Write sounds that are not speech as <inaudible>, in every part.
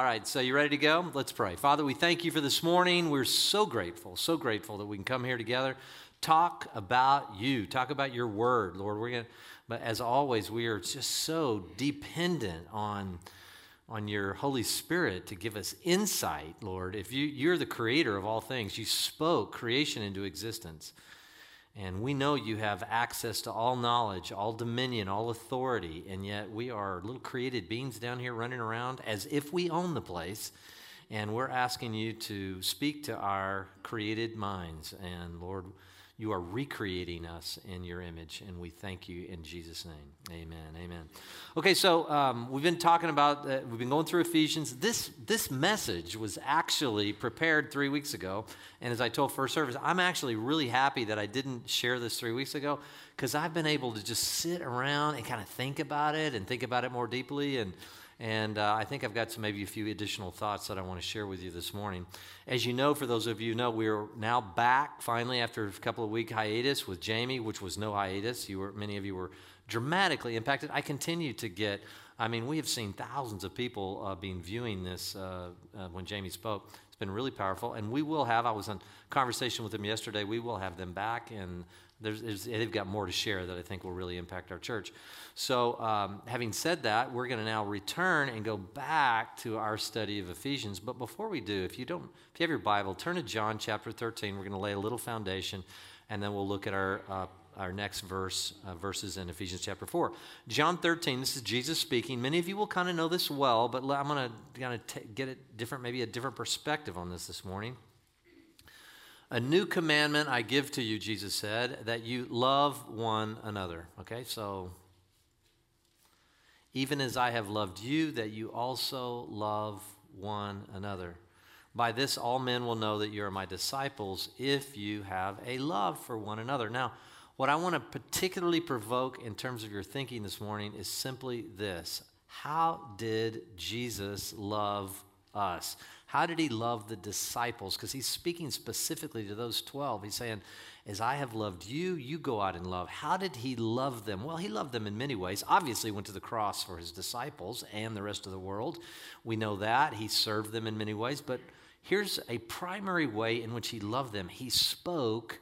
All right, so you ready to go? Let's pray. Father, we thank you for this morning. We're so grateful, so grateful that we can come here together, talk about you, talk about your word, Lord. We're to, but as always, we are just so dependent on on your Holy Spirit to give us insight, Lord. If you, you're the creator of all things, you spoke creation into existence. And we know you have access to all knowledge, all dominion, all authority, and yet we are little created beings down here running around as if we own the place. And we're asking you to speak to our created minds. And Lord, you are recreating us in your image, and we thank you in Jesus' name. Amen. Amen. Okay, so um, we've been talking about, uh, we've been going through Ephesians. This, this message was actually prepared three weeks ago. And as I told First Service, I'm actually really happy that I didn't share this three weeks ago because I've been able to just sit around and kind of think about it and think about it more deeply. And and uh, I think I've got some, maybe a few additional thoughts that I want to share with you this morning. As you know, for those of you know, we're now back finally after a couple of week hiatus with Jamie, which was no hiatus. You were, many of you were dramatically impacted. I continue to get, I mean, we have seen thousands of people uh, being viewing this uh, uh when Jamie spoke. It's been really powerful. And we will have, I was in conversation with them yesterday, we will have them back and there's, there's, they've got more to share that I think will really impact our church. So, um, having said that, we're going to now return and go back to our study of Ephesians. But before we do, if you don't, if you have your Bible, turn to John chapter 13. We're going to lay a little foundation, and then we'll look at our uh, our next verse, uh, verses in Ephesians chapter 4. John 13, this is Jesus speaking. Many of you will kind of know this well, but I'm going to kind of get it different, maybe a different perspective on this this morning. A new commandment I give to you, Jesus said, that you love one another. Okay, so even as I have loved you, that you also love one another. By this, all men will know that you are my disciples if you have a love for one another. Now, what I want to particularly provoke in terms of your thinking this morning is simply this How did Jesus love us? How did he love the disciples? Because he's speaking specifically to those 12. He's saying, As I have loved you, you go out and love. How did he love them? Well, he loved them in many ways. Obviously, went to the cross for his disciples and the rest of the world. We know that. He served them in many ways. But here's a primary way in which he loved them he spoke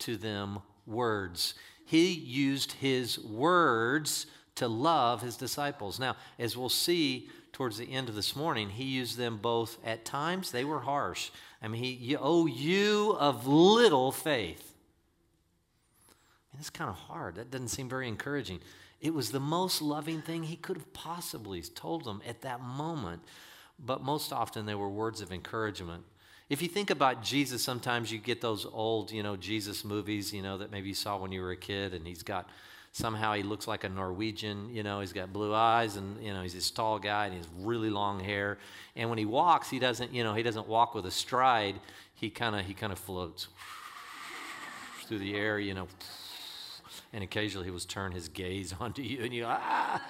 to them words. He used his words to love his disciples. Now, as we'll see, towards the end of this morning, he used them both at times, they were harsh. I mean, he, oh, you of little faith. I mean, that's kind of hard. That doesn't seem very encouraging. It was the most loving thing he could have possibly told them at that moment. But most often, they were words of encouragement. If you think about Jesus, sometimes you get those old, you know, Jesus movies, you know, that maybe you saw when you were a kid, and he's got somehow he looks like a Norwegian. You know, he's got blue eyes and, you know, he's this tall guy and he has really long hair. And when he walks, he doesn't, you know, he doesn't walk with a stride. He kind of, he kind of floats <laughs> through the air, you know. And occasionally he was turn his gaze <laughs> onto you and you, ah,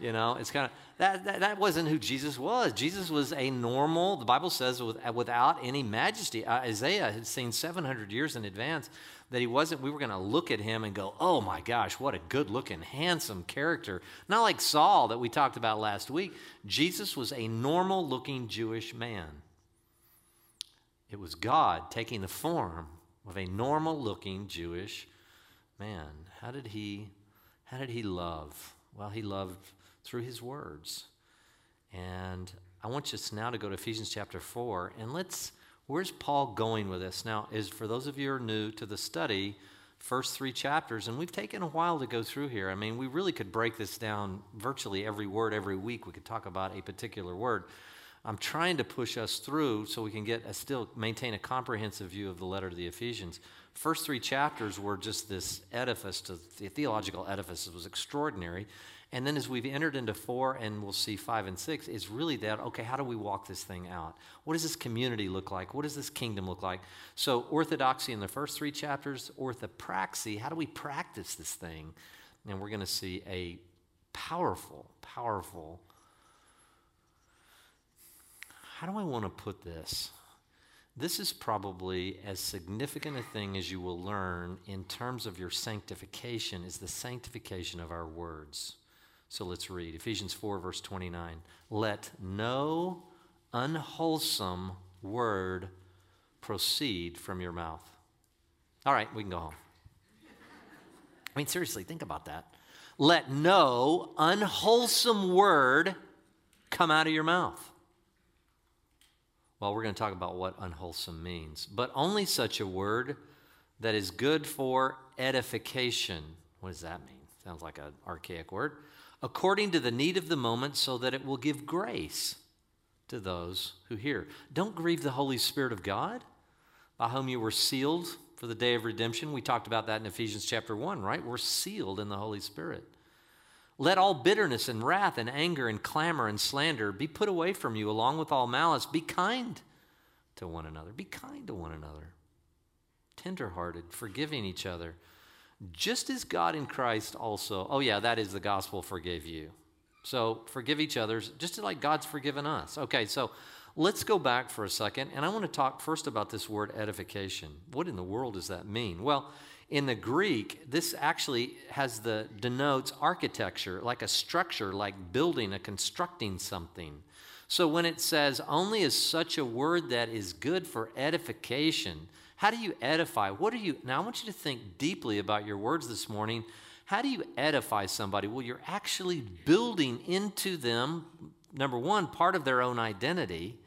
you know, it's kind of, that, that, that, wasn't who Jesus was. Jesus was a normal, the Bible says, with, without any majesty. Uh, Isaiah had seen 700 years in advance that he wasn't, we were going to look at him and go, oh my gosh, what a good looking, handsome character. Not like Saul that we talked about last week. Jesus was a normal looking Jewish man. It was God taking the form of a normal looking Jewish man. How did he how did he love? Well, he loved through his words. And I want you now to go to Ephesians chapter 4 and let's Where's Paul going with this? Now, is for those of you who are new to the study, first three chapters, and we've taken a while to go through here. I mean, we really could break this down virtually every word every week. We could talk about a particular word. I'm trying to push us through so we can get a, still maintain a comprehensive view of the letter to the Ephesians. First three chapters were just this edifice, to, the theological edifice. It was extraordinary. And then as we've entered into four and we'll see five and six, is really that okay, how do we walk this thing out? What does this community look like? What does this kingdom look like? So, orthodoxy in the first three chapters, orthopraxy, how do we practice this thing? And we're going to see a powerful, powerful. How do I want to put this? This is probably as significant a thing as you will learn in terms of your sanctification is the sanctification of our words. So let's read Ephesians 4, verse 29. Let no unwholesome word proceed from your mouth. All right, we can go home. I mean, seriously, think about that. Let no unwholesome word come out of your mouth. Well, we're going to talk about what unwholesome means, but only such a word that is good for edification. What does that mean? Sounds like an archaic word. According to the need of the moment, so that it will give grace to those who hear. Don't grieve the Holy Spirit of God, by whom you were sealed for the day of redemption. We talked about that in Ephesians chapter 1, right? We're sealed in the Holy Spirit. Let all bitterness and wrath and anger and clamor and slander be put away from you, along with all malice. Be kind to one another. Be kind to one another. Tenderhearted, forgiving each other. Just as God in Christ also, oh, yeah, that is the gospel forgave you. So forgive each other, just like God's forgiven us. Okay, so Let's go back for a second, and I want to talk first about this word edification. What in the world does that mean? Well, in the Greek, this actually has the denotes architecture, like a structure, like building, a constructing something. So when it says only is such a word that is good for edification, how do you edify? What are you now? I want you to think deeply about your words this morning. How do you edify somebody? Well, you're actually building into them, number one, part of their own identity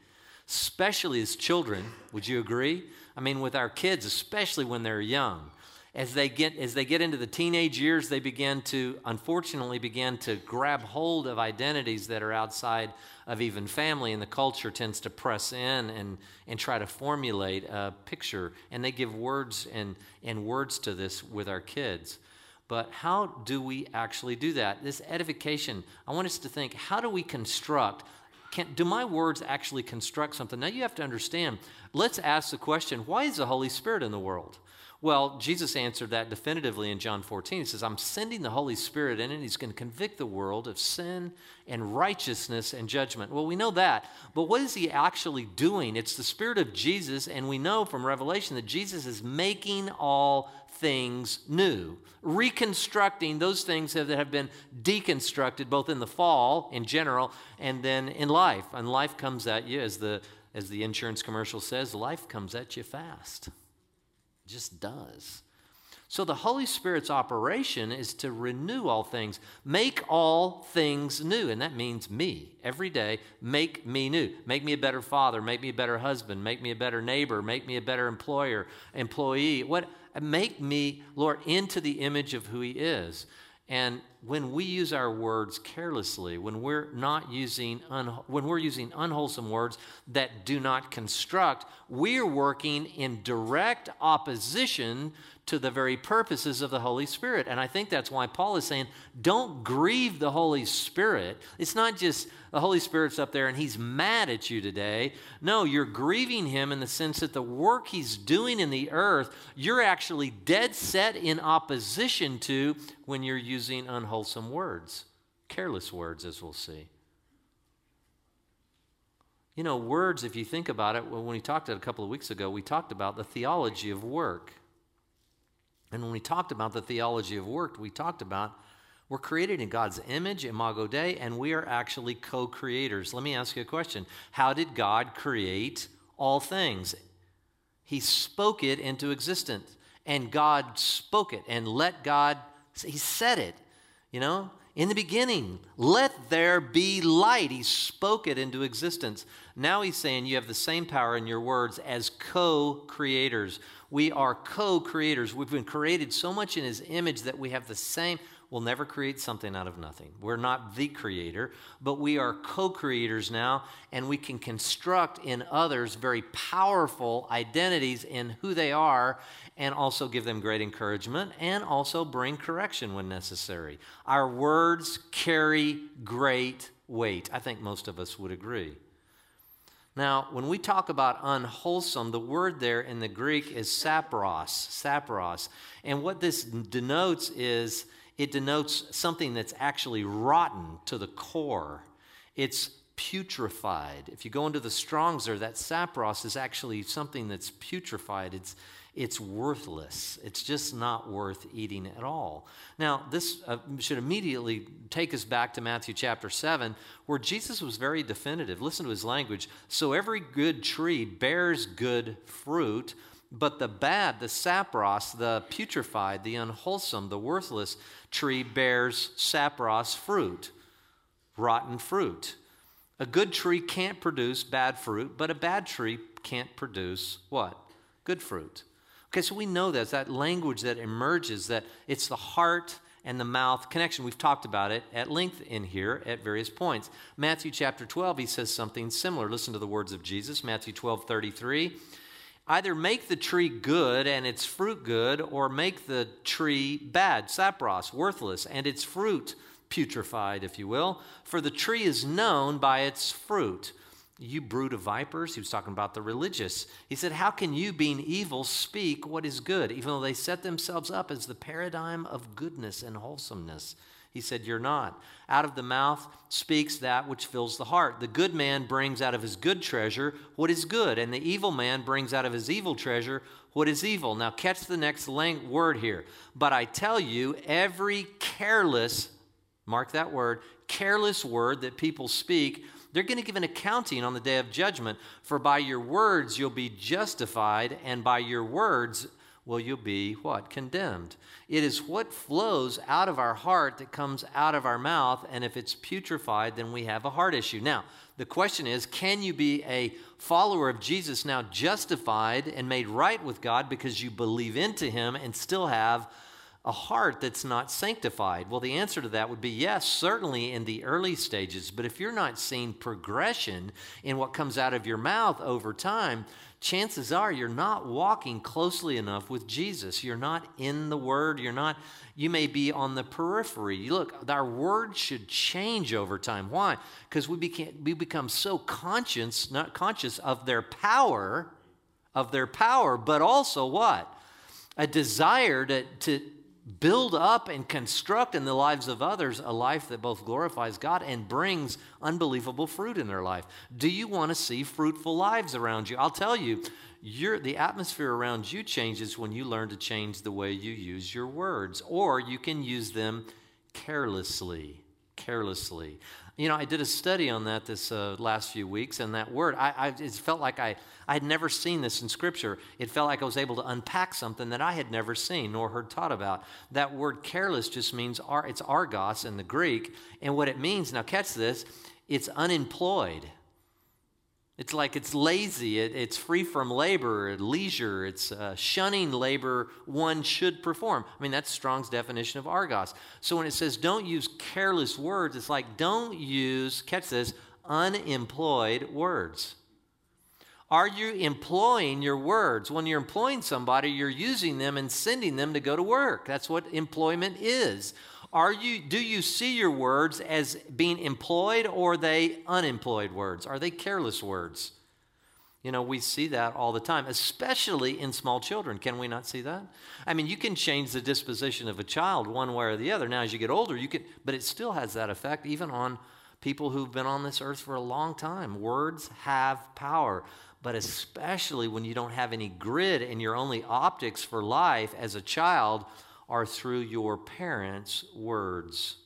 especially as children. Would you agree? I mean, with our kids, especially when they're young. As they get as they get into the teenage years, they begin to unfortunately begin to grab hold of identities that are outside of even family, and the culture tends to press in and, and try to formulate a picture. And they give words and, and words to this with our kids. But how do we actually do that? This edification, I want us to think how do we construct can, do my words actually construct something? Now you have to understand, let's ask the question why is the Holy Spirit in the world? Well, Jesus answered that definitively in John 14. He says, I'm sending the Holy Spirit in, and He's going to convict the world of sin and righteousness and judgment. Well, we know that. But what is He actually doing? It's the Spirit of Jesus, and we know from Revelation that Jesus is making all things new, reconstructing those things that have been deconstructed both in the fall in general and then in life. And life comes at you, as the, as the insurance commercial says, life comes at you fast. Just does. So the Holy Spirit's operation is to renew all things, make all things new. And that means me. Every day, make me new. Make me a better father, make me a better husband, make me a better neighbor, make me a better employer, employee. What make me, Lord, into the image of who He is. And when we use our words carelessly, when we're not using un, when we're using unwholesome words that do not construct, we're working in direct opposition to the very purposes of the Holy Spirit. And I think that's why Paul is saying, don't grieve the Holy Spirit. It's not just the Holy Spirit's up there and he's mad at you today. No, you're grieving him in the sense that the work he's doing in the earth, you're actually dead set in opposition to when you're using unwholesome words, careless words, as we'll see. You know, words, if you think about it, when we talked it a couple of weeks ago, we talked about the theology of work. And when we talked about the theology of work, we talked about we're created in God's image, imago Dei, and we are actually co creators. Let me ask you a question How did God create all things? He spoke it into existence, and God spoke it, and let God, He said it, you know? In the beginning, let there be light. He spoke it into existence. Now he's saying you have the same power in your words as co creators. We are co creators. We've been created so much in his image that we have the same. We'll never create something out of nothing. We're not the creator, but we are co creators now, and we can construct in others very powerful identities in who they are and also give them great encouragement and also bring correction when necessary. Our words carry great weight. I think most of us would agree. Now, when we talk about unwholesome, the word there in the Greek is sapros, sapros. And what this denotes is it denotes something that's actually rotten to the core. It's putrefied. If you go into the Strongs there, that sapros is actually something that's putrefied. It's, it's worthless. It's just not worth eating at all. Now, this uh, should immediately take us back to Matthew chapter 7, where Jesus was very definitive. Listen to his language. So every good tree bears good fruit, but the bad, the sapros, the putrefied, the unwholesome, the worthless tree bears sapros fruit, rotten fruit. A good tree can't produce bad fruit, but a bad tree can't produce what? Good fruit. Okay, so we know that. that language that emerges, that it's the heart and the mouth connection. We've talked about it at length in here at various points. Matthew chapter 12, he says something similar. Listen to the words of Jesus, Matthew 12, 33. Either make the tree good and its fruit good, or make the tree bad, sapros, worthless, and its fruit putrefied, if you will. For the tree is known by its fruit. You brood of vipers, he was talking about the religious. He said, How can you, being evil, speak what is good, even though they set themselves up as the paradigm of goodness and wholesomeness? He said, You're not. Out of the mouth speaks that which fills the heart. The good man brings out of his good treasure what is good, and the evil man brings out of his evil treasure what is evil. Now, catch the next word here. But I tell you, every careless mark that word, careless word that people speak, they're going to give an accounting on the day of judgment. For by your words you'll be justified, and by your words will you be what? Condemned. It is what flows out of our heart that comes out of our mouth, and if it's putrefied, then we have a heart issue. Now, the question is can you be a follower of Jesus now justified and made right with God because you believe into him and still have a heart that's not sanctified? Well, the answer to that would be yes, certainly in the early stages. But if you're not seeing progression in what comes out of your mouth over time, chances are you're not walking closely enough with Jesus. You're not in the Word. You're not, you may be on the periphery. Look, our words should change over time. Why? Because we, we become so conscious, not conscious of their power, of their power, but also what? A desire to, to, build up and construct in the lives of others a life that both glorifies God and brings unbelievable fruit in their life. Do you want to see fruitful lives around you? I'll tell you, the atmosphere around you changes when you learn to change the way you use your words, or you can use them carelessly. Carelessly. You know, I did a study on that this uh, last few weeks, and that word, I, I, it felt like I, I had never seen this in Scripture. It felt like I was able to unpack something that I had never seen nor heard taught about. That word careless just means, it's argos in the Greek, and what it means, now catch this, it's unemployed. It's like it's lazy, it, it's free from labor, leisure, it's uh, shunning labor one should perform. I mean, that's Strong's definition of argos. So when it says don't use careless words, it's like don't use, catch this, unemployed words. Are you employing your words? When you're employing somebody, you're using them and sending them to go to work. That's what employment is. Are you, do you see your words as being employed or are they unemployed words? Are they careless words? You know, we see that all the time, especially in small children. Can we not see that? I mean, you can change the disposition of a child one way or the other. Now, as you get older, you can, but it still has that effect even on people who've been on this earth for a long time. Words have power, but especially when you don't have any grid and your only optics for life as a child are through your parents' words.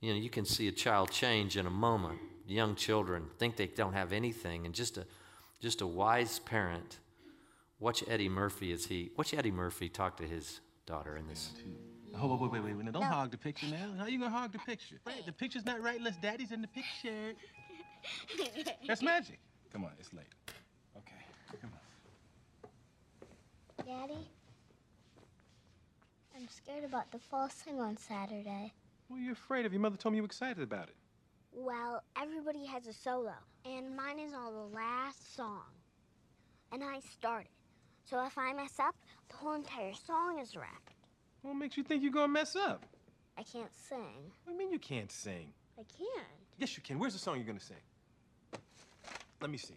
You know, you can see a child change in a moment. Young children think they don't have anything, and just a just a wise parent. Watch Eddie Murphy as he watch Eddie Murphy talk to his daughter in this. Oh, wait, wait, wait, wait. Now, don't no. hog the picture now. How you gonna hog the picture? Right, the picture's not right unless daddy's in the picture. That's magic. Come on, it's late. Okay, come on. Daddy? I'm scared about the fall sing on Saturday. What are you afraid of? Your mother told me you were excited about it. Well, everybody has a solo, and mine is on the last song. And I started. So if I mess up, the whole entire song is wrecked. What makes you think you're gonna mess up? I can't sing. What do you mean you can't sing? I can. Yes, you can. Where's the song you're gonna sing? Let me see.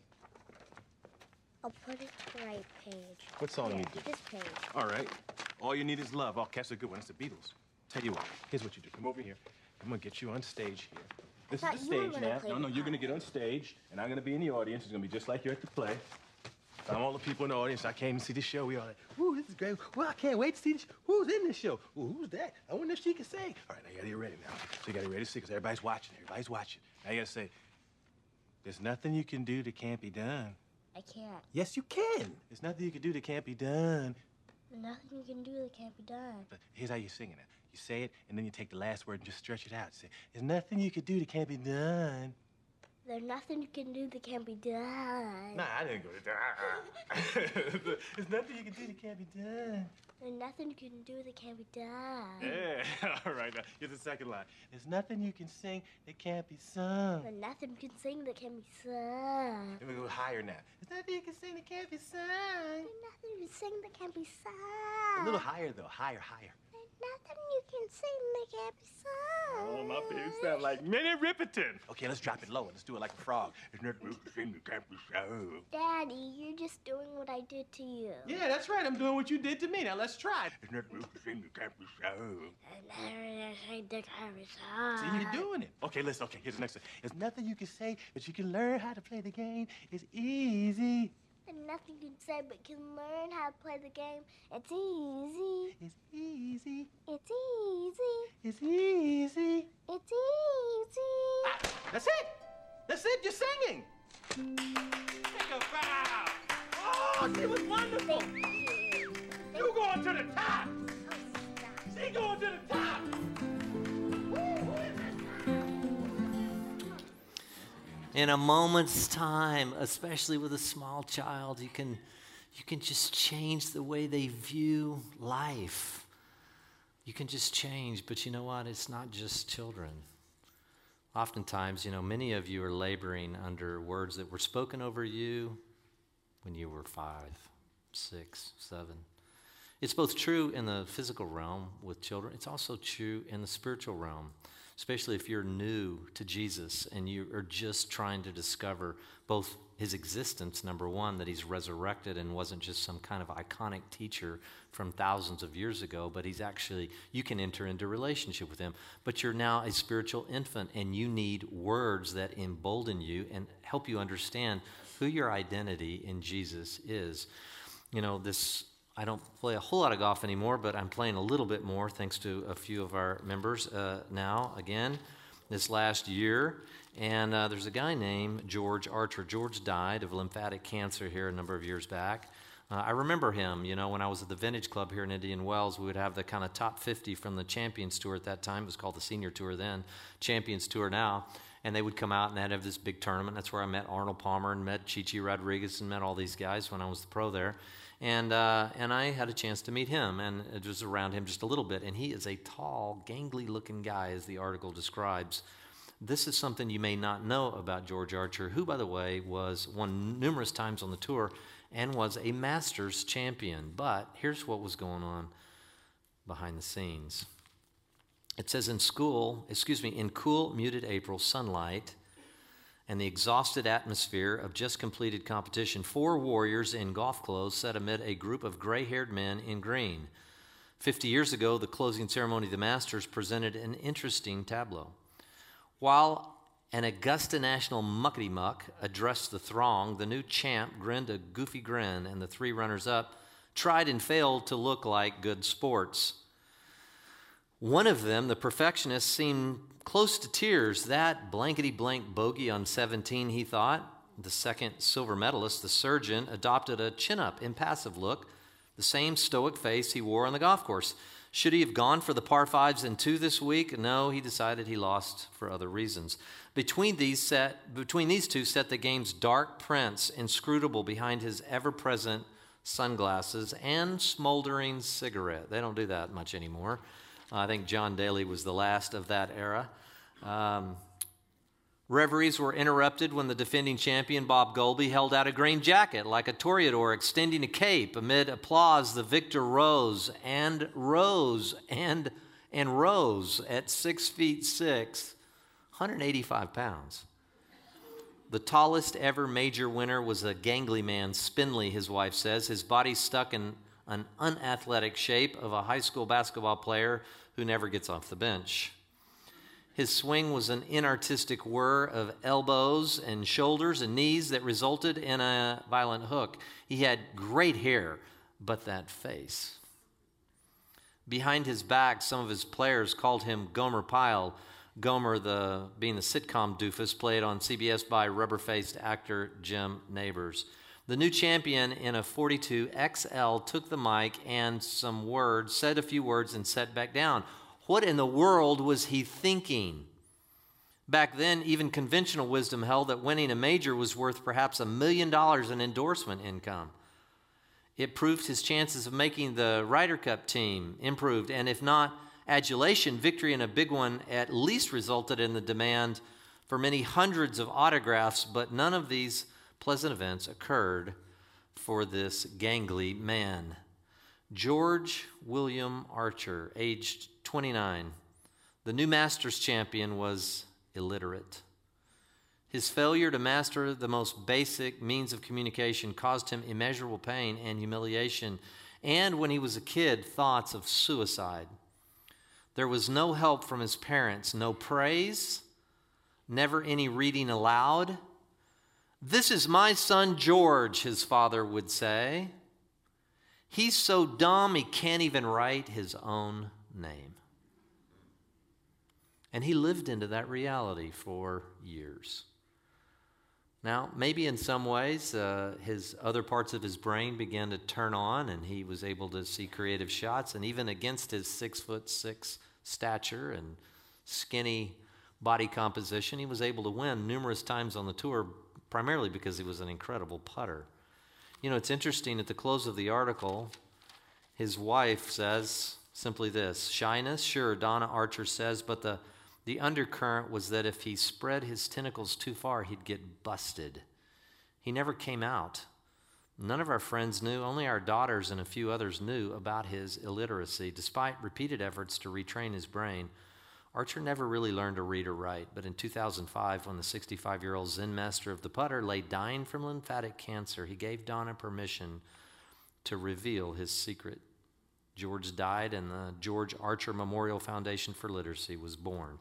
I'll put it to the right page. What song Here, you do? This page. All right. All you need is love. I'll catch a good one. It's the Beatles. Tell you what, here's what you do. Come over here. I'm gonna get you on stage here. This is the stage now. No, no, you're gonna get on stage, and I'm gonna be in the audience. It's gonna be just like you're at the play. I'm all the people in the audience. I came to see this show. We all like, "Ooh, this is great! Well, I can't wait to see this. Who's in this show? Ooh, who's that? I wonder if she can sing." All right, now you gotta get ready now. So you gotta get ready to see, because everybody's watching. Everybody's watching. Now you gotta say, "There's nothing you can do that can't be done." I can't. Yes, you can. There's nothing you can do that can't be done. Nothing you can do that can't be done. But here's how you sing it. You say it, and then you take the last word and just stretch it out. Say, "There's nothing you can do that can't be done." There's nothing you can do that can't be done. Nah, I didn't go to that. <laughs> There's nothing you can do that can't be done. There's nothing you can do that can't be done. Yeah, <laughs> all right. Now, here's the second line. There's nothing you can sing that can't be sung. There's nothing you can sing that can't be sung. Let me go higher now. There's nothing you can sing that can't be sung. There's nothing you can sing that can't be sung. A little higher, though. Higher, higher. There's nothing you can sing that can't be. Oh, my baby sound like Minnie Riperton. Okay, let's drop it lower. Let's do it like a frog. There's nothing you can sing that can't be sung. Daddy, you're just doing what I did to you. Yeah, that's right. I'm doing what you did to me. Now let's try. There's nothing you can sing that can't be sung. There's nothing you can sing that can't. See, you're doing it. Okay, listen. Okay, here's the next one. There's nothing you can say, but you can learn how to play the game. It's easy. And nothing you can say but can learn how to play the game. It's easy. It's easy. It's easy. It's easy. It's easy. Ah, that's it. That's it. You're singing. Take a bow. Oh, she was wonderful. Thank you. You going to the top. Oh, stop. She going to the top. In a moment's time, especially with a small child, you can, you can just change the way they view life. You can just change, but you know what? It's not just children. Oftentimes, you know, many of you are laboring under words that were spoken over you when you were five, six, seven. It's both true in the physical realm with children, it's also true in the spiritual realm, especially if you're new to Jesus and you are just trying to discover both his existence, number one, that he's resurrected and wasn't just some kind of iconic teacher from thousands of years ago, but he's actually, you can enter into relationship with him. But you're now a spiritual infant and you need words that embolden you and help you understand who your identity in Jesus is. You know, this I don't play a whole lot of golf anymore, but I'm playing a little bit more thanks to a few of our members uh, now, again, this last year. And uh, there's a guy named George Archer. George died of lymphatic cancer here a number of years back. Uh, I remember him, you know, when I was at the Vintage Club here in Indian Wells, we would have the kind of top 50 from the Champions Tour at that time. It was called the Senior Tour then, Champions Tour now. And they would come out and they'd have this big tournament. That's where I met Arnold Palmer and met Chichi Rodriguez and met all these guys when I was the pro there. And, uh, and I had a chance to meet him, and it was around him just a little bit. And he is a tall, gangly looking guy, as the article describes. This is something you may not know about George Archer, who, by the way, was won numerous times on the tour and was a Masters champion. But here's what was going on behind the scenes. It says in school, excuse me, in cool, muted April sunlight and the exhausted atmosphere of just completed competition, four warriors in golf clothes sat amid a group of gray haired men in green. Fifty years ago, the closing ceremony of the Masters presented an interesting tableau. While an Augusta National muckety muck addressed the throng, the new champ grinned a goofy grin, and the three runners up tried and failed to look like good sports. One of them, the perfectionist, seemed close to tears. That blankety blank bogey on 17, he thought. The second silver medalist, the surgeon, adopted a chin up, impassive look, the same stoic face he wore on the golf course. Should he have gone for the par fives and two this week? No, he decided he lost for other reasons. Between these, set, between these two set the game's dark prince, inscrutable behind his ever present sunglasses and smoldering cigarette. They don't do that much anymore. I think John Daly was the last of that era. Um, reveries were interrupted when the defending champion, Bob Goalby, held out a green jacket like a toreador extending a cape. Amid applause, the victor rose and rose and, and rose at six feet six, 185 pounds. The tallest ever major winner was a gangly man, Spindley, his wife says. His body stuck in an unathletic shape of a high school basketball player who never gets off the bench. His swing was an inartistic whir of elbows and shoulders and knees that resulted in a violent hook. He had great hair, but that face. Behind his back, some of his players called him Gomer Pyle. Gomer, the, being the sitcom doofus, played on CBS by rubber faced actor Jim Nabors. The new champion in a 42 XL took the mic and some words, said a few words, and sat back down. What in the world was he thinking? Back then, even conventional wisdom held that winning a major was worth perhaps a million dollars in endorsement income. It proved his chances of making the Ryder Cup team improved, and if not adulation, victory in a big one at least resulted in the demand for many hundreds of autographs, but none of these pleasant events occurred for this gangly man. George William Archer, aged 29, the new Masters champion, was illiterate. His failure to master the most basic means of communication caused him immeasurable pain and humiliation, and when he was a kid, thoughts of suicide. There was no help from his parents, no praise, never any reading aloud, this is my son George, his father would say. He's so dumb he can't even write his own name. And he lived into that reality for years. Now, maybe in some ways, uh, his other parts of his brain began to turn on, and he was able to see creative shots. And even against his six foot six stature and skinny body composition, he was able to win numerous times on the tour primarily because he was an incredible putter. You know, it's interesting at the close of the article, his wife says simply this shyness, sure, Donna Archer says, but the, the undercurrent was that if he spread his tentacles too far, he'd get busted. He never came out. None of our friends knew, only our daughters and a few others knew about his illiteracy, despite repeated efforts to retrain his brain. Archer never really learned to read or write, but in 2005, when the 65 year old Zen master of the putter lay dying from lymphatic cancer, he gave Donna permission to reveal his secret. George died, and the George Archer Memorial Foundation for Literacy was born.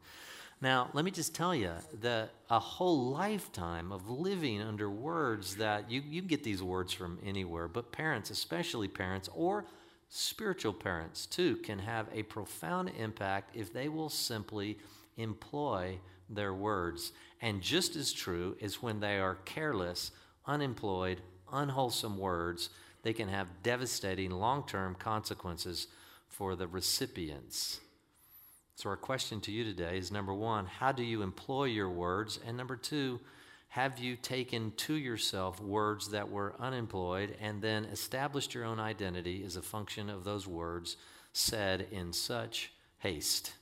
Now, let me just tell you that a whole lifetime of living under words that you, you get these words from anywhere, but parents, especially parents, or spiritual parents too can have a profound impact if they will simply employ their words. And just as true is when they are careless, unemployed, unwholesome words, they can have devastating long term consequences for the recipients. So, our question to you today is number one, how do you employ your words? And number two, have you taken to yourself words that were unemployed and then established your own identity as a function of those words said in such haste?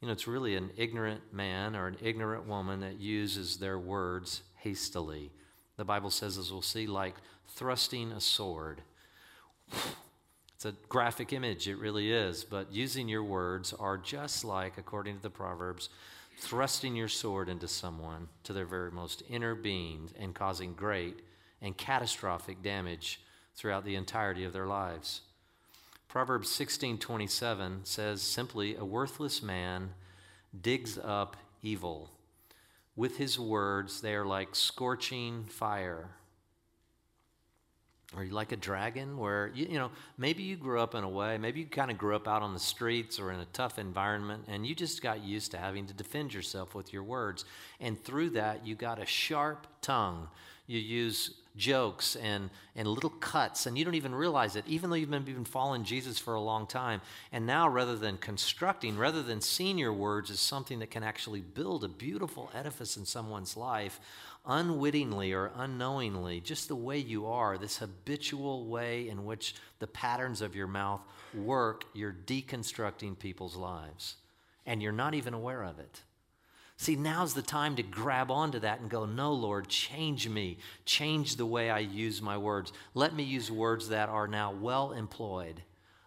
You know, it's really an ignorant man or an ignorant woman that uses their words hastily. The Bible says, as we'll see, like thrusting a sword. It's a graphic image, it really is, but using your words are just like, according to the Proverbs, thrusting your sword into someone to their very most inner being and causing great and catastrophic damage throughout the entirety of their lives. Proverbs 16:27 says simply a worthless man digs up evil. With his words they are like scorching fire are you like a dragon where, you, you know, maybe you grew up in a way, maybe you kind of grew up out on the streets or in a tough environment and you just got used to having to defend yourself with your words. And through that, you got a sharp tongue. You use jokes and, and little cuts, and you don't even realize it, even though you've been, been following Jesus for a long time. And now, rather than constructing, rather than seeing your words as something that can actually build a beautiful edifice in someone's life, unwittingly or unknowingly, just the way you are, this habitual way in which the patterns of your mouth work, you're deconstructing people's lives. And you're not even aware of it. See, now's the time to grab onto that and go, No, Lord, change me. Change the way I use my words. Let me use words that are now well employed.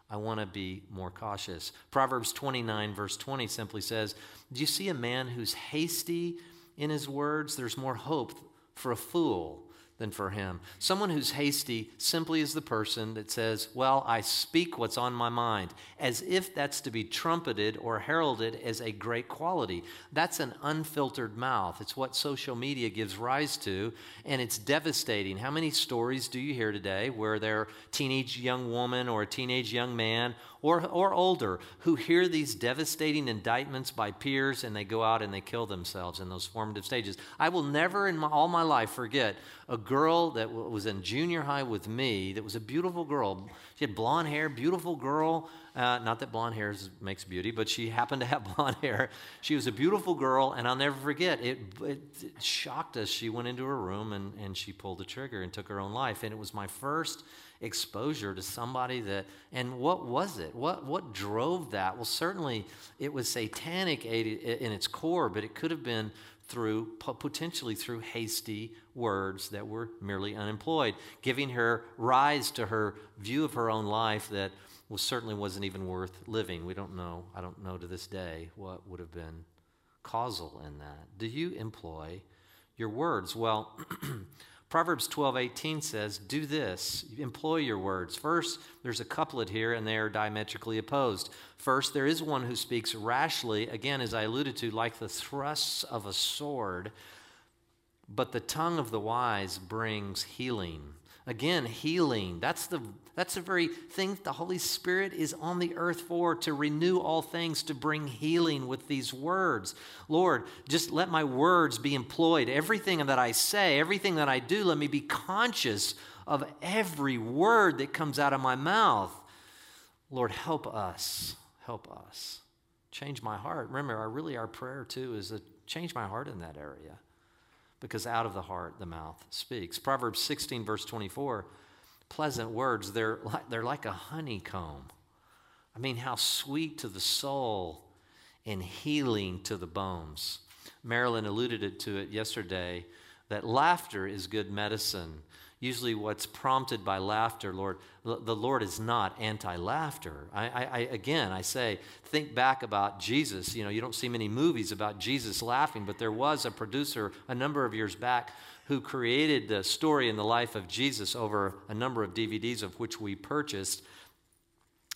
I want to be more cautious. Proverbs 29, verse 20 simply says, Do you see a man who's hasty in his words? There's more hope for a fool than for him. Someone who's hasty simply is the person that says, Well, I speak what's on my mind, as if that's to be trumpeted or heralded as a great quality. That's an unfiltered mouth. It's what social media gives rise to, and it's devastating. How many stories do you hear today where there teenage young woman or a teenage young man or, or older who hear these devastating indictments by peers and they go out and they kill themselves in those formative stages. I will never in my, all my life forget a girl that was in junior high with me that was a beautiful girl. She had blonde hair, beautiful girl. Uh, not that blonde hair makes beauty, but she happened to have <laughs> blonde hair. She was a beautiful girl, and I'll never forget it, it, it shocked us. She went into her room and, and she pulled the trigger and took her own life. And it was my first exposure to somebody that and what was it? What what drove that? Well certainly it was satanic in its core but it could have been through potentially through hasty words that were merely unemployed giving her rise to her view of her own life that well certainly wasn't even worth living. We don't know i don't know to this day what would have been causal in that. Do you employ your words? Well <clears throat> Proverbs 12, 18 says, Do this, employ your words. First, there's a couplet here, and they are diametrically opposed. First, there is one who speaks rashly, again, as I alluded to, like the thrusts of a sword, but the tongue of the wise brings healing. Again, healing. That's the, that's the very thing the Holy Spirit is on the earth for to renew all things, to bring healing with these words. Lord, just let my words be employed. Everything that I say, everything that I do, let me be conscious of every word that comes out of my mouth. Lord, help us. Help us. Change my heart. Remember, our, really our prayer too is to change my heart in that area because out of the heart the mouth speaks. Proverbs 16, verse 24 pleasant words, they're like, they're like a honeycomb. I mean, how sweet to the soul and healing to the bones. Marilyn alluded to it yesterday that laughter is good medicine usually what's prompted by laughter, Lord, the Lord is not anti laughter. I, I, again, I say, think back about Jesus. You know, you don't see many movies about Jesus laughing, but there was a producer a number of years back who created the story in the life of Jesus over a number of DVDs of which we purchased.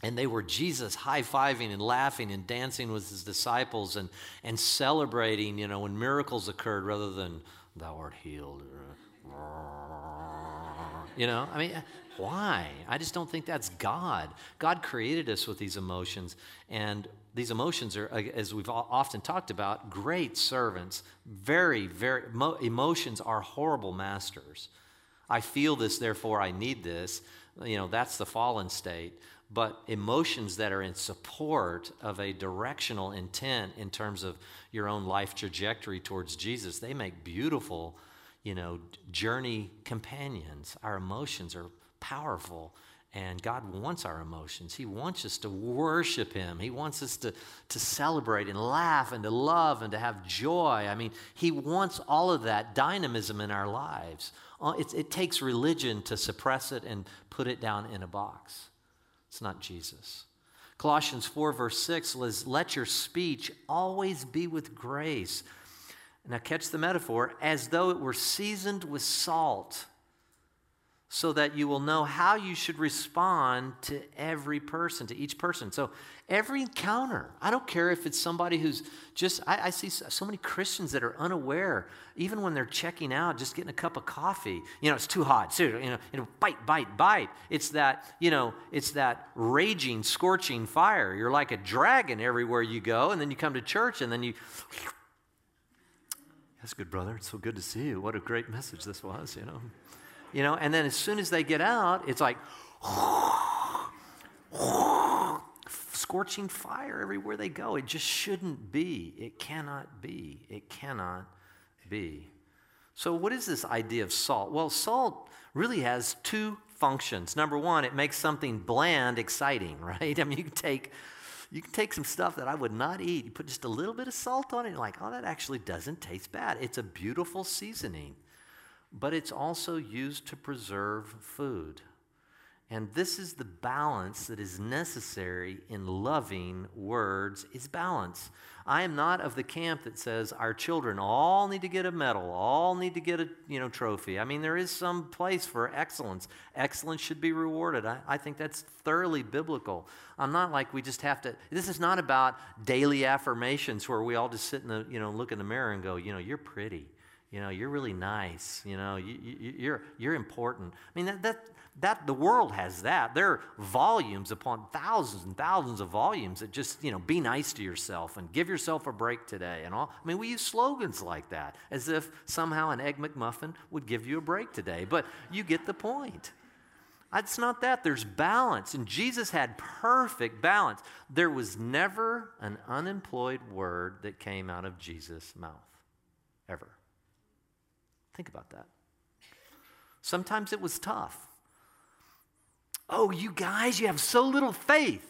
And they were Jesus high fiving and laughing and dancing with his disciples and, and celebrating, you know, when miracles occurred rather than, thou art healed. You know, I mean, why? I just don't think that's God. God created us with these emotions, and these emotions are, uh, as we've often talked about, great servants. Very, very, emotions are horrible masters. I feel this, therefore I need this. You know, that's the fallen state. But emotions that are in support of a directional intent in terms of your own life trajectory towards Jesus, they make beautiful you know, journey companions. Our emotions are powerful, and God wants our emotions. He wants us to worship Him. He wants us to, to celebrate and laugh and to love and to have joy. I mean, He wants all of that dynamism in our lives. Uh, it, it takes religion to suppress it and put it down in a box. It's not Jesus. Colossians 4, verse 6 says, Let your speech always be with grace now, catch the metaphor as though it were seasoned with salt, so that you will know how you should respond to every person, to each person. So, every encounter, I don't care if it's somebody who's just, I, I see so many Christians that are unaware, even when they're checking out, just getting a cup of coffee. You know, it's too hot. So, you know, you know bite, bite, bite. It's that, you know, it's that raging, scorching fire. You're like a dragon everywhere you go, and then you come to church, and then you that's good, brother. It's so good to see you. What a great message this was, you know. You know, and then as soon as they get out, it's like scorching fire everywhere they go. It just shouldn't be. It cannot be. It cannot be. So, what is this idea of salt? Well, salt really has two functions. Number one, it makes something bland exciting, <laughs> right? I mean, you can take you can take some stuff that I would not eat, you put just a little bit of salt on it, and you're like, oh, that actually doesn't taste bad. It's a beautiful seasoning, but it's also used to preserve food. And this is the balance that is necessary in loving words is balance. I am not of the camp that says our children all need to get a medal, all need to get a you know trophy. I mean, there is some place for excellence. Excellence should be rewarded. I, I think that's thoroughly biblical. I'm not like we just have to. This is not about daily affirmations where we all just sit in the you know look in the mirror and go, you know, you're pretty. You know, you're really nice. You know, you, you, you're, you're important. I mean, that, that, that the world has that. There are volumes upon thousands and thousands of volumes that just, you know, be nice to yourself and give yourself a break today and all. I mean, we use slogans like that as if somehow an Egg McMuffin would give you a break today. But you get the point. It's not that. There's balance. And Jesus had perfect balance. There was never an unemployed word that came out of Jesus' mouth, ever. Think about that. Sometimes it was tough. Oh, you guys, you have so little faith.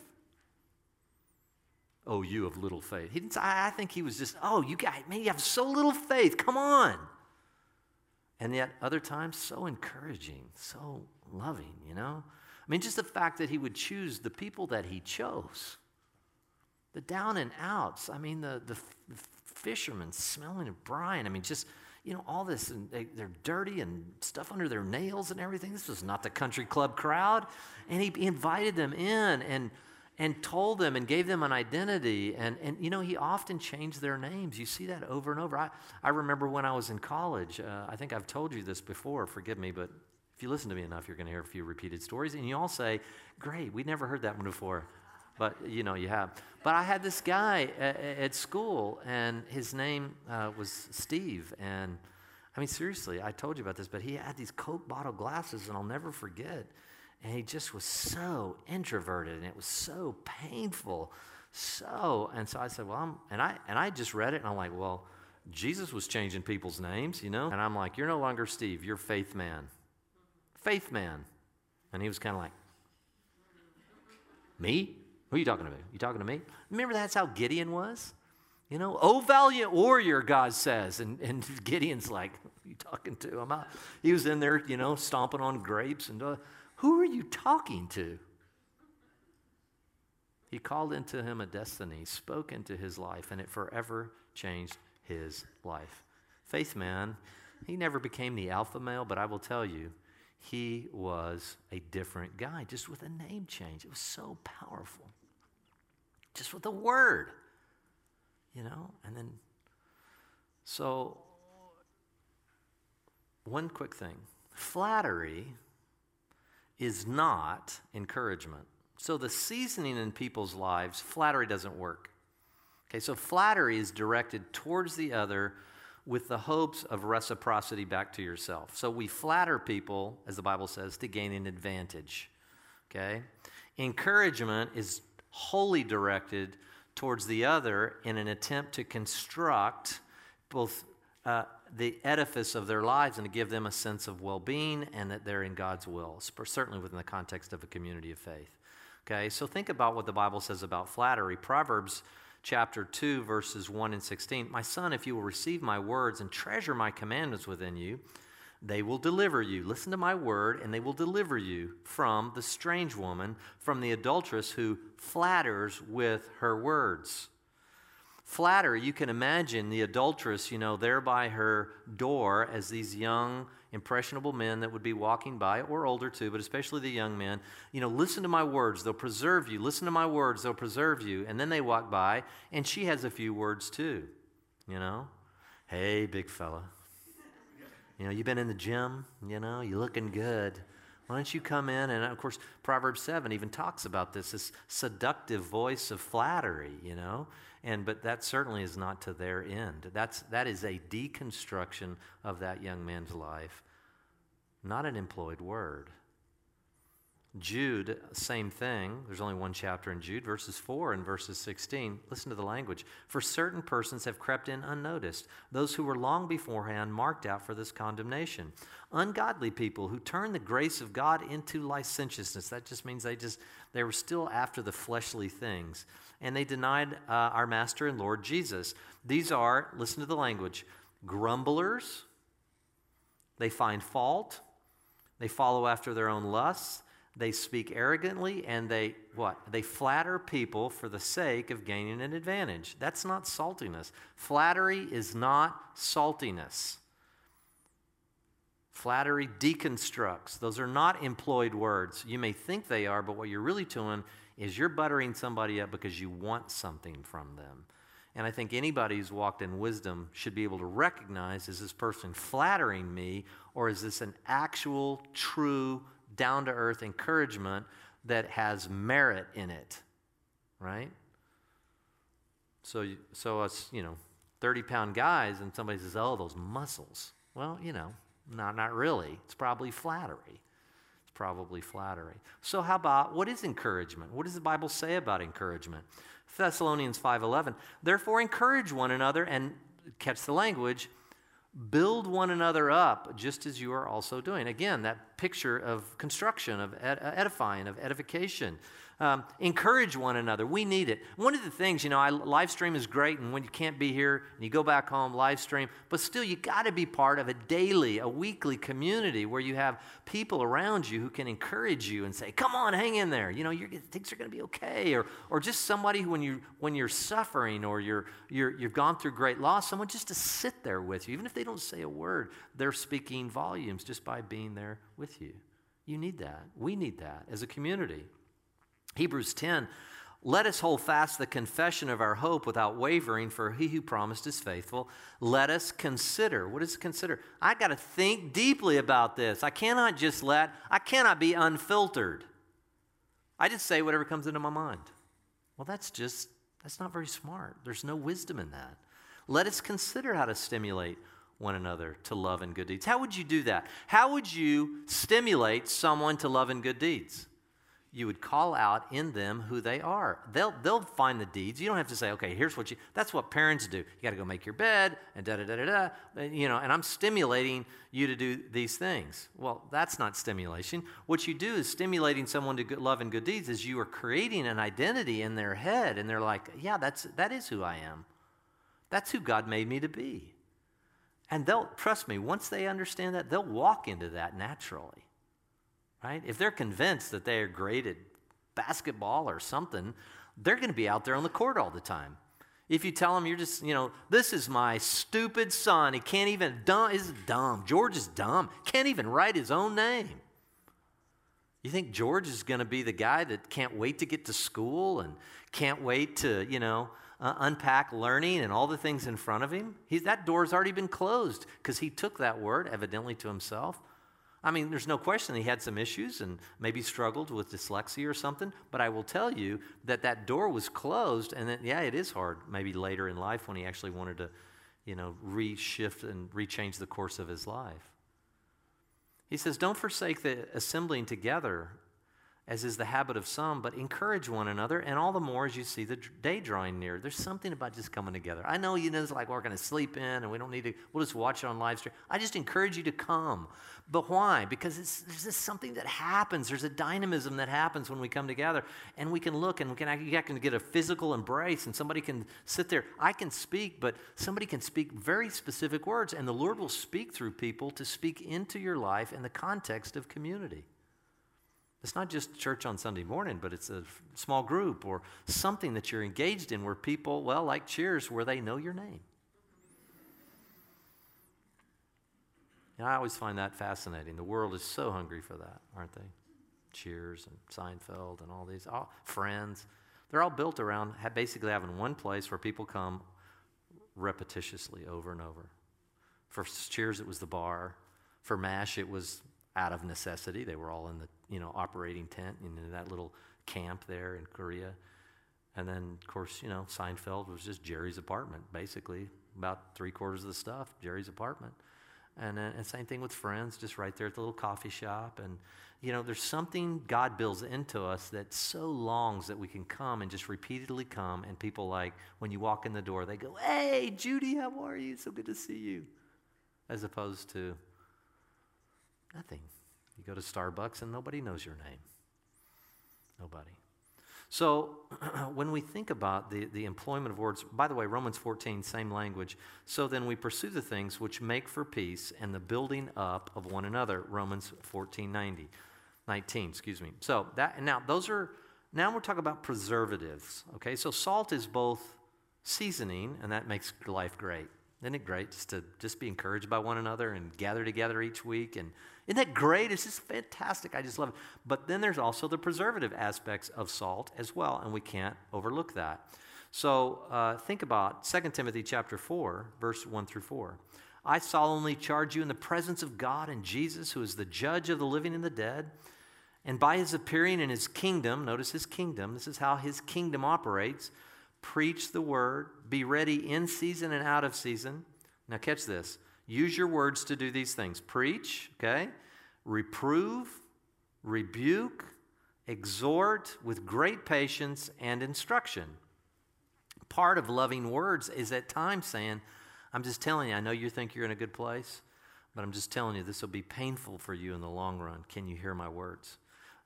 Oh, you have little faith. He didn't, I think he was just, oh, you guys, man, you have so little faith. Come on. And yet, other times, so encouraging, so loving, you know? I mean, just the fact that he would choose the people that he chose, the down and outs. I mean, the, the, the fishermen smelling of brine. I mean, just you know, all this, and they, are dirty and stuff under their nails and everything. This was not the country club crowd. And he, he invited them in and, and told them and gave them an identity. And, and, you know, he often changed their names. You see that over and over. I, I remember when I was in college, uh, I think I've told you this before, forgive me, but if you listen to me enough, you're going to hear a few repeated stories. And you all say, Great, we never heard that one before but you know you have. But I had this guy at, at school, and his name uh, was Steve. And I mean, seriously, I told you about this, but he had these Coke bottle glasses, and I'll never forget. And he just was so introverted, and it was so painful. So, and so I said, well, I'm, and I and I just read it, and I'm like, well, Jesus was changing people's names, you know. And I'm like, you're no longer Steve, you're Faith Man, Faith Man. And he was kind of like, me? Who are you talking to? me? You talking to me? Remember that's how Gideon was? You know, oh valiant warrior, God says. And, and <laughs> Gideon's like, you talking to him? He was in there, you know, stomping on grapes. And uh, who are you talking to? He called into him a destiny, spoke into his life, and it forever changed his life. Faith man, he never became the alpha male, but I will tell you, he was a different guy, just with a name change. It was so powerful just with a word, you know? And then, so, one quick thing flattery is not encouragement. So, the seasoning in people's lives, flattery doesn't work. Okay, so flattery is directed towards the other with the hopes of reciprocity back to yourself. So we flatter people, as the Bible says, to gain an advantage. Okay? Encouragement is wholly directed towards the other in an attempt to construct both uh, the edifice of their lives and to give them a sense of well being and that they're in God's will, certainly within the context of a community of faith. Okay, so think about what the Bible says about flattery. Proverbs chapter 2, verses 1 and 16. My son, if you will receive my words and treasure my commandments within you, they will deliver you. Listen to my word, and they will deliver you from the strange woman, from the adulteress who flatters with her words. Flatter, you can imagine the adulteress, you know, there by her door as these young, impressionable men that would be walking by, or older too, but especially the young men, you know, listen to my words, they'll preserve you. Listen to my words, they'll preserve you. And then they walk by, and she has a few words too, you know. Hey, big fella. You know, you've been in the gym, you know, you're looking good. Why don't you come in? And of course, Proverbs 7 even talks about this, this seductive voice of flattery, you know. And but that certainly is not to their end. That's that is a deconstruction of that young man's life, not an employed word. Jude, same thing. There's only one chapter in Jude, verses 4 and verses 16. Listen to the language. For certain persons have crept in unnoticed, those who were long beforehand marked out for this condemnation. Ungodly people who turn the grace of God into licentiousness. That just means they just they were still after the fleshly things. And they denied uh, our master and Lord Jesus. These are, listen to the language, grumblers. They find fault. They follow after their own lusts They speak arrogantly and they what? They flatter people for the sake of gaining an advantage. That's not saltiness. Flattery is not saltiness. Flattery deconstructs. Those are not employed words. You may think they are, but what you're really doing is you're buttering somebody up because you want something from them. And I think anybody who's walked in wisdom should be able to recognize is this person flattering me or is this an actual, true, down to earth encouragement that has merit in it? Right? So, so us, you know, 30 pound guys, and somebody says, oh, those muscles. Well, you know, not, not really. It's probably flattery. It's probably flattery. So, how about what is encouragement? What does the Bible say about encouragement? Thessalonians 5:11. Therefore encourage one another and catch the language, build one another up just as you are also doing. Again, that picture of construction, of uh, edifying, of edification. Um, encourage one another. We need it. One of the things, you know, I, live stream is great, and when you can't be here and you go back home, live stream, but still, you got to be part of a daily, a weekly community where you have people around you who can encourage you and say, "Come on, hang in there." You know, things are going to be okay, or or just somebody who, when you when you're suffering or you're you're you've gone through great loss, someone just to sit there with you, even if they don't say a word, they're speaking volumes just by being there with you. You need that. We need that as a community. Hebrews 10 let us hold fast the confession of our hope without wavering, for he who promised is faithful. Let us consider. What is consider? I got to think deeply about this. I cannot just let, I cannot be unfiltered. I just say whatever comes into my mind. Well, that's just, that's not very smart. There's no wisdom in that. Let us consider how to stimulate one another to love and good deeds. How would you do that? How would you stimulate someone to love and good deeds? You would call out in them who they are. They'll, they'll find the deeds. You don't have to say, okay, here's what you, that's what parents do. You got to go make your bed and da da da da da. Uh, you know, and I'm stimulating you to do these things. Well, that's not stimulation. What you do is stimulating someone to good, love and good deeds is you are creating an identity in their head and they're like, yeah, that's, that is who I am. That's who God made me to be. And they'll, trust me, once they understand that, they'll walk into that naturally right? If they're convinced that they are great at basketball or something, they're going to be out there on the court all the time. If you tell them you're just, you know, this is my stupid son. He can't even dumb is dumb. George is dumb. Can't even write his own name. You think George is going to be the guy that can't wait to get to school and can't wait to, you know, uh, unpack learning and all the things in front of him? He's, that door's already been closed because he took that word evidently to himself I mean, there's no question he had some issues and maybe struggled with dyslexia or something, but I will tell you that that door was closed, and that, yeah, it is hard maybe later in life when he actually wanted to, you know, reshift and rechange the course of his life. He says, Don't forsake the assembling together as is the habit of some, but encourage one another, and all the more as you see the day drawing near. There's something about just coming together. I know you know it's like we're going to sleep in and we don't need to, we'll just watch it on live stream. I just encourage you to come. But why? Because there's just something that happens. There's a dynamism that happens when we come together, and we can look and we can, I can get a physical embrace, and somebody can sit there. I can speak, but somebody can speak very specific words, and the Lord will speak through people to speak into your life in the context of community. It's not just church on Sunday morning, but it's a small group or something that you're engaged in where people, well, like cheers, where they know your name. And I always find that fascinating. The world is so hungry for that, aren't they? Cheers and Seinfeld and all these, all, friends. They're all built around basically having one place where people come repetitiously over and over. For Cheers, it was the bar. For MASH, it was out of necessity. They were all in the you know operating tent in that little camp there in Korea. And then, of course, you know, Seinfeld was just Jerry's apartment, basically. About three quarters of the stuff, Jerry's apartment. And, uh, and same thing with friends, just right there at the little coffee shop. And, you know, there's something God builds into us that so longs that we can come and just repeatedly come. And people, like, when you walk in the door, they go, Hey, Judy, how are you? So good to see you. As opposed to, Nothing. You go to Starbucks and nobody knows your name. Nobody. So, <clears throat> when we think about the, the employment of words, by the way, Romans 14, same language. So then we pursue the things which make for peace and the building up of one another, Romans 14, 90. 19, excuse me. So that now those are now we're talking about preservatives. Okay, so salt is both seasoning, and that makes life great. Isn't it great just to just be encouraged by one another and gather together each week? And isn't that great? It's just fantastic. I just love it. But then there's also the preservative aspects of salt as well, and we can't overlook that. So uh, think about 2 Timothy chapter 4, verse 1 through 4. I solemnly charge you in the presence of God and Jesus, who is the judge of the living and the dead, and by his appearing in his kingdom, notice his kingdom, this is how his kingdom operates. Preach the word, be ready in season and out of season. Now, catch this. Use your words to do these things preach, okay? Reprove, rebuke, exhort with great patience and instruction part of loving words is at times saying, I'm just telling you, I know you think you're in a good place, but I'm just telling you, this will be painful for you in the long run. Can you hear my words?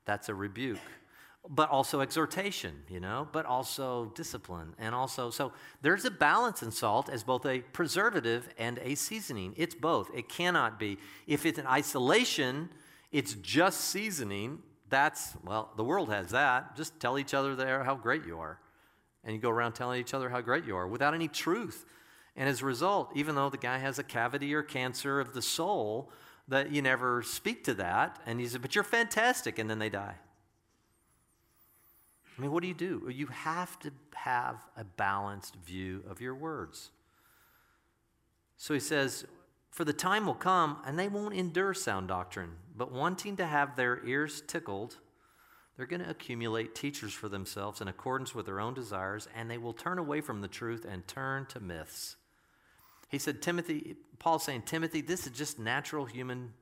That's a rebuke. But also exhortation, you know, but also discipline. And also, so there's a balance in salt as both a preservative and a seasoning. It's both. It cannot be. If it's in isolation, it's just seasoning. That's, well, the world has that. Just tell each other there how great you are and you go around telling each other how great you are without any truth. And as a result, even though the guy has a cavity or cancer of the soul, that you never speak to that, and he said, But you're fantastic, and then they die. I mean, what do you do? You have to have a balanced view of your words. So he says, For the time will come, and they won't endure sound doctrine, but wanting to have their ears tickled, they're going to accumulate teachers for themselves in accordance with their own desires, and they will turn away from the truth and turn to myths. He said, Timothy, Paul's saying, Timothy, this is just natural human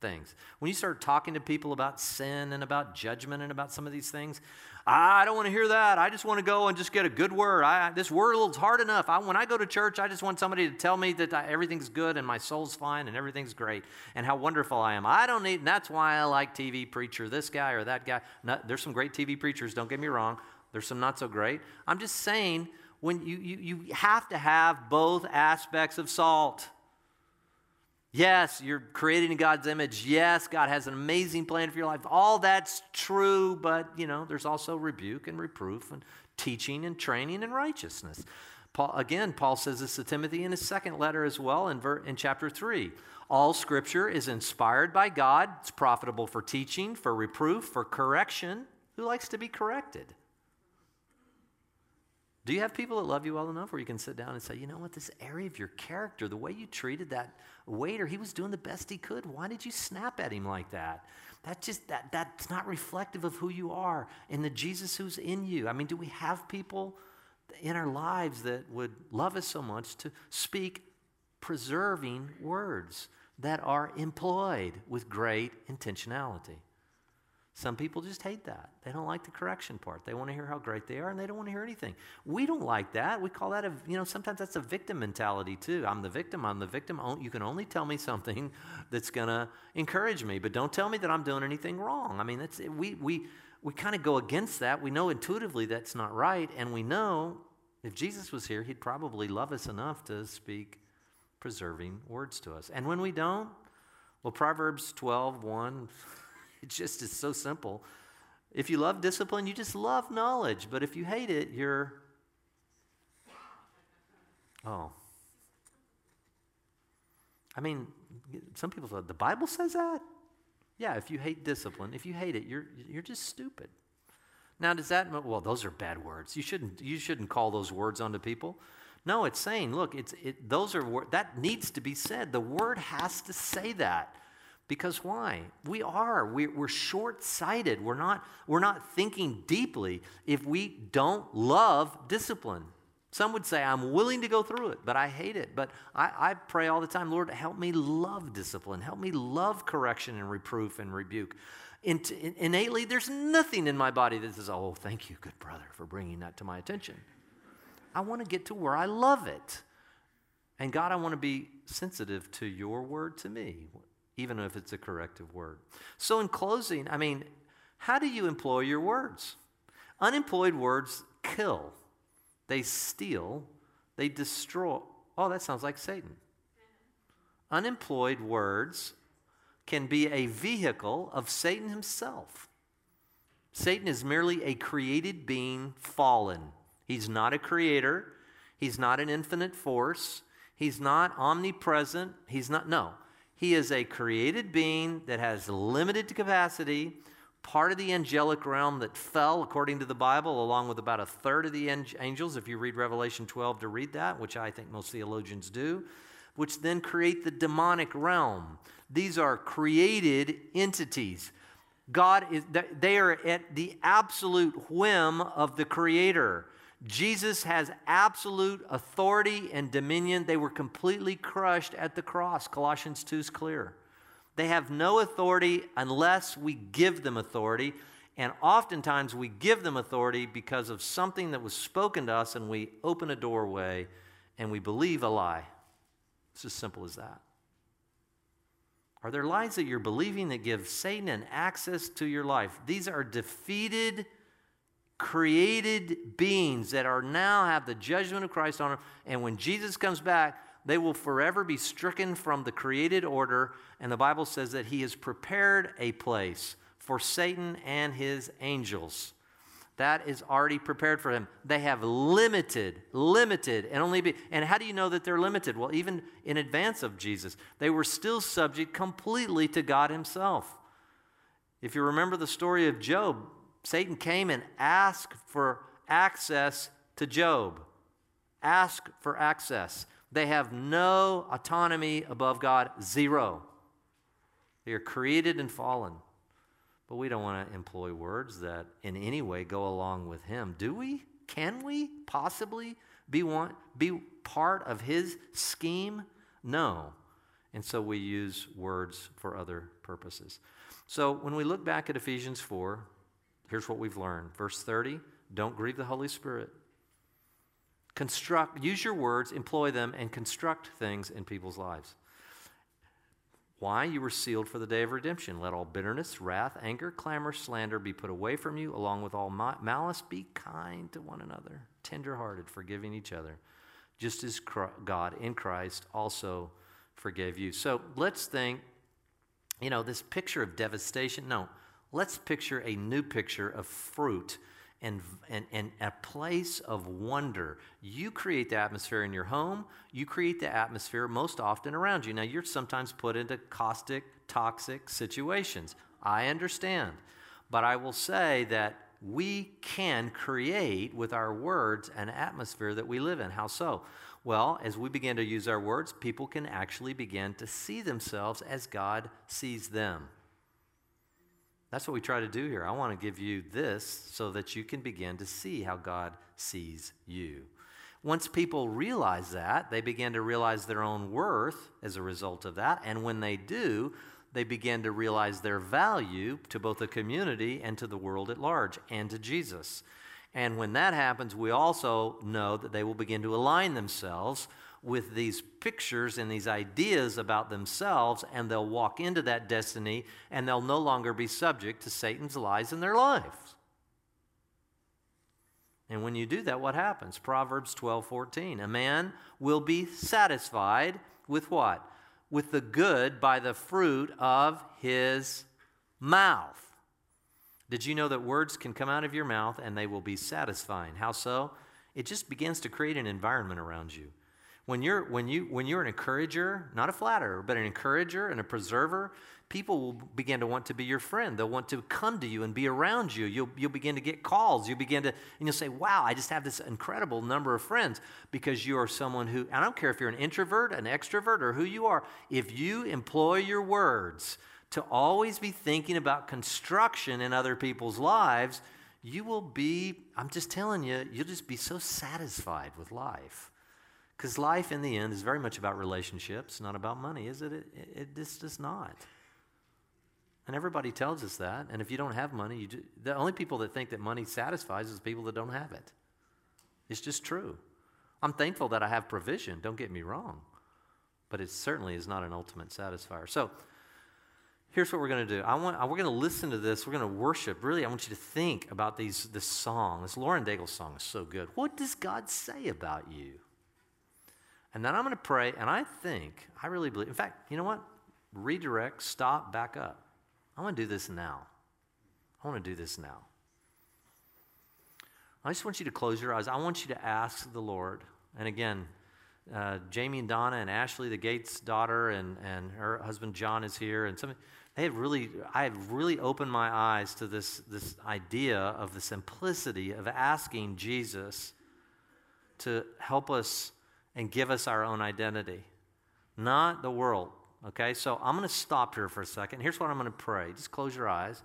things. When you start talking to people about sin and about judgment and about some of these things, I don't want to hear that. I just want to go and just get a good word. I, this world's hard enough. I, when I go to church, I just want somebody to tell me that I, everything's good and my soul's fine and everything's great and how wonderful I am. I don't need, and that's why I like TV preacher, this guy or that guy. there's some great TV preachers, don't get me wrong. There's some not so great. I'm just saying, when you, you, you have to have both aspects of salt. Yes, you're created in God's image. Yes, God has an amazing plan for your life. All that's true, but you know, there's also rebuke and reproof and teaching and training and righteousness. Paul, again, Paul says this to Timothy in his second letter as well in, ver, in chapter 3. All scripture is inspired by God. It's profitable for teaching, for reproof, for correction. Who likes to be corrected? Do you have people that love you well enough where you can sit down and say, you know what, this area of your character, the way you treated that waiter, he was doing the best he could. Why did you snap at him like that? That just that that's not reflective of who you are and the Jesus who's in you. I mean, do we have people in our lives that would love us so much to speak preserving words that are employed with great intentionality? Some people just hate that. They don't like the correction part. They want to hear how great they are and they don't want to hear anything. We don't like that. We call that a, you know, sometimes that's a victim mentality too. I'm the victim. I'm the victim. Oh, you can only tell me something <laughs> that's going to encourage me, but don't tell me that I'm doing anything wrong. I mean, that's, we, we, we kind of go against that. We know intuitively that's not right. And we know if Jesus was here, he'd probably love us enough to speak preserving words to us. And when we don't, well, Proverbs 12, 1, <laughs> It just is so simple. If you love discipline, you just love knowledge. But if you hate it, you're. Oh. I mean, some people say, the Bible says that? Yeah, if you hate discipline, if you hate it, you're, you're just stupid. Now, does that, well, those are bad words. You shouldn't, you shouldn't call those words onto people. No, it's saying, look, it's, it, those are, that needs to be said. The word has to say that. Because why? We are. We're, short sighted. We're not, we're not thinking deeply if we don't love discipline. Some would say, I'm willing to go through it, but I hate it. But I, I pray all the time, Lord, help me love discipline. Help me love correction and reproof and rebuke. In, in, innately, there's nothing in my body that says, Oh, thank you, good brother, for bringing that to my attention. I want to get to where I love it. And God, I want to be sensitive to your word to me even if it's a corrective word. So, in closing, I mean, how do you employ your words? Unemployed words kill, they steal, they destroy. Oh, that sounds like Satan. Unemployed words can be a vehicle of Satan himself. Satan is merely a created being fallen. He's not a creator, he's not an infinite force, he's not omnipresent, he's not, no. He is a created being that has limited capacity, part of the angelic realm that fell, according to the Bible, along with about a third of the angels, if you read Revelation 12 to read that, which I think most theologians do, which then create the demonic realm. These are created entities. God is, they are at the absolute whim of the Creator. Jesus has absolute authority and dominion. They were completely crushed at the cross. Colossians 2 is clear. They have no authority unless we give them authority. And oftentimes we give them authority because of something that was spoken to us, and we open a doorway and we believe a lie. It's as simple as that. Are there lies that you're believing that give Satan an access to your life? These are defeated, created beings that are now have the judgment of Christ on them. And when Jesus comes back, they will forever be stricken from the created order. And the Bible says that he has prepared a place for Satan and his angels. That is already prepared for him. They have limited, limited, and only be. And how do you know that they're limited? Well, even in advance of Jesus, they were still subject completely to God Himself. If you remember the story of Job, Satan came and asked for access to Job. Ask for access. They have no autonomy above God, zero. They are created and fallen. But we don't want to employ words that in any way go along with him. Do we? Can we possibly be, one, be part of his scheme? No. And so we use words for other purposes. So when we look back at Ephesians 4, here's what we've learned. Verse 30 don't grieve the Holy Spirit. Construct, use your words, employ them, and construct things in people's lives. Why? You were sealed for the day of redemption. Let all bitterness, wrath, anger, clamor, slander be put away from you, along with all malice. Be kind to one another, tenderhearted, forgiving each other, just as God in Christ also forgave you. So let's think, you know, this picture of devastation. No, let's picture a new picture of fruit and, and, and a place of wonder. You create the atmosphere in your home, you create the atmosphere most often around you. Now, you're sometimes put into caustic, toxic situations. I understand. But I will say that we can create with our words an atmosphere that we live in. How so? Well, as we begin to use our words, people can actually begin to see themselves as God sees them. That's what we try to do here. I want to give you this so that you can begin to see how God sees you. Once people realize that, they begin to realize their own worth as a result of that. And when they do, they begin to realize their value to both the community and to the world at large and to Jesus. And when that happens, we also know that they will begin to align themselves with these pictures and these ideas about themselves, and they'll walk into that destiny and they'll no longer be subject to Satan's lies in their lives. And when you do that, what happens? Proverbs 12 14. A man will be satisfied with what? With the good by the fruit of his mouth. Did you know that words can come out of your mouth and they will be satisfying? How so? It just begins to create an environment around you. When you're, when, you, when you're an encourager, not a flatterer, but an encourager and a preserver, people will begin to want to be your friend. They'll want to come to you and be around you. You'll, you'll begin to get calls. You'll begin to, and you'll say, wow, I just have this incredible number of friends because you are someone who, I don't care if you're an introvert, an extrovert, or who you are, if you employ your words to always be thinking about construction in other people's lives, you will be, I'm just telling you, you'll just be so satisfied with life. Because life in the end is very much about relationships, not about money, is it? It, it, is not. And everybody tells us that. And if you don't have money, you do, the only people that think that money satisfies is people that don't have it. It's just true. I'm thankful that I have provision, don't get me wrong. But it certainly is not an ultimate satisfier. So here's what we're going to do. I want, we're going to listen to this. We're going to worship. Really, I want you to think about these, this song. This Lauren Daigle song is so good. What does God say about you? And then I'm going to pray, and I think, I really believe, in fact, you know what? redirect, stop, back up. I want to do this now. I want to do this now. I just want you to close your eyes. I want you to ask the Lord. And again, uh, Jamie and Donna and Ashley, the Gates daughter, and, and her husband John is here. And some, they have really, I have really opened my eyes to this, this idea of the simplicity of asking Jesus to help us and give us our own identity, not the world. Okay, so I'm going to stop here for a second. Here's what I'm going to pray. Just close your eyes.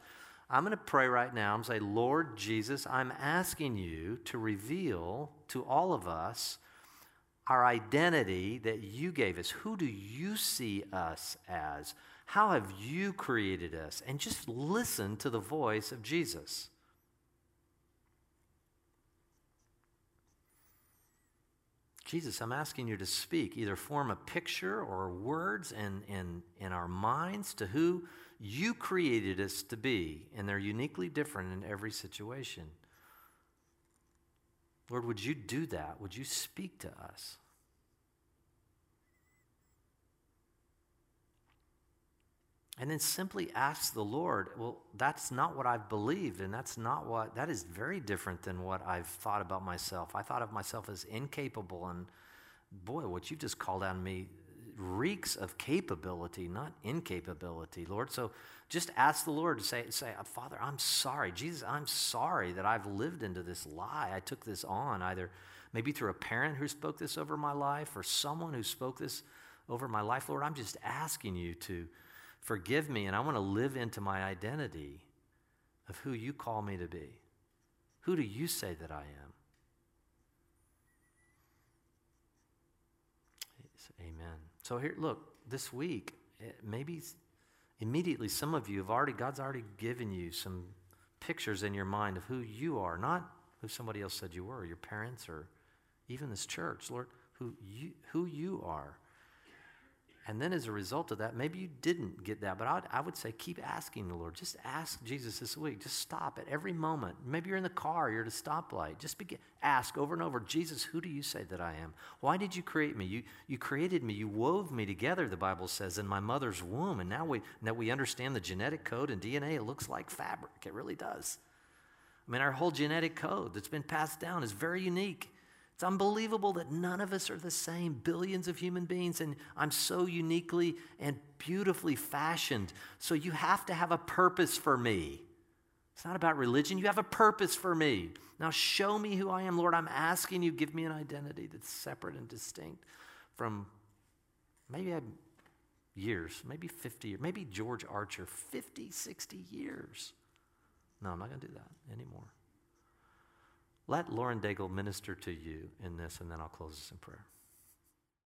I'm going to pray right now. I'm say, Lord Jesus, I'm asking you to reveal to all of us our identity that you gave us. Who do you see us as? How have you created us? And just listen to the voice of Jesus. Jesus, I'm asking you to speak, either form a picture or words in, in, in our minds to who you created us to be, and they're uniquely different in every situation. Lord, would you do that? Would you speak to us? And then simply ask the Lord, well, that's not what I've believed, and that's not what, that is very different than what I've thought about myself. I thought of myself as incapable, and boy, what you've just called out on me reeks of capability, not incapability, Lord. So just ask the Lord to say, say, Father, I'm sorry. Jesus, I'm sorry that I've lived into this lie. I took this on, either maybe through a parent who spoke this over my life or someone who spoke this over my life. Lord, I'm just asking you to Forgive me, and I want to live into my identity of who you call me to be. Who do you say that I am? Amen. So here, look, this week, eh, maybe immediately some of you have already, God's already given you some pictures in your mind of who you are, not who somebody else said you were, your parents or even this church. Lord, who you, who you are. And then as a result of that, maybe you didn't get that, but I would, I would, say keep asking the Lord. Just ask Jesus this week. Just stop at every moment. Maybe you're in the car, you're at a stoplight. Just begin, ask over and over Jesus, who do you say that I am? Why did you create me? You, you created me. You wove me together, the Bible says, in my mother's womb. And now we, now we understand the genetic code and DNA, it looks like fabric. It really does. I mean, our whole genetic code that's been passed down is very unique. It's unbelievable that none of us are the same, billions of human beings, and I'm so uniquely and beautifully fashioned. So you have to have a purpose for me. It's not about religion, you have a purpose for me. Now show me who I am, Lord. I'm asking you, give me an identity that's separate and distinct from maybe I'm years, maybe 50 years, maybe George Archer, 50, 60 years. No, I'm not going to do that anymore. Let Lauren Daigle minister to you in this, and then I'll close this in prayer.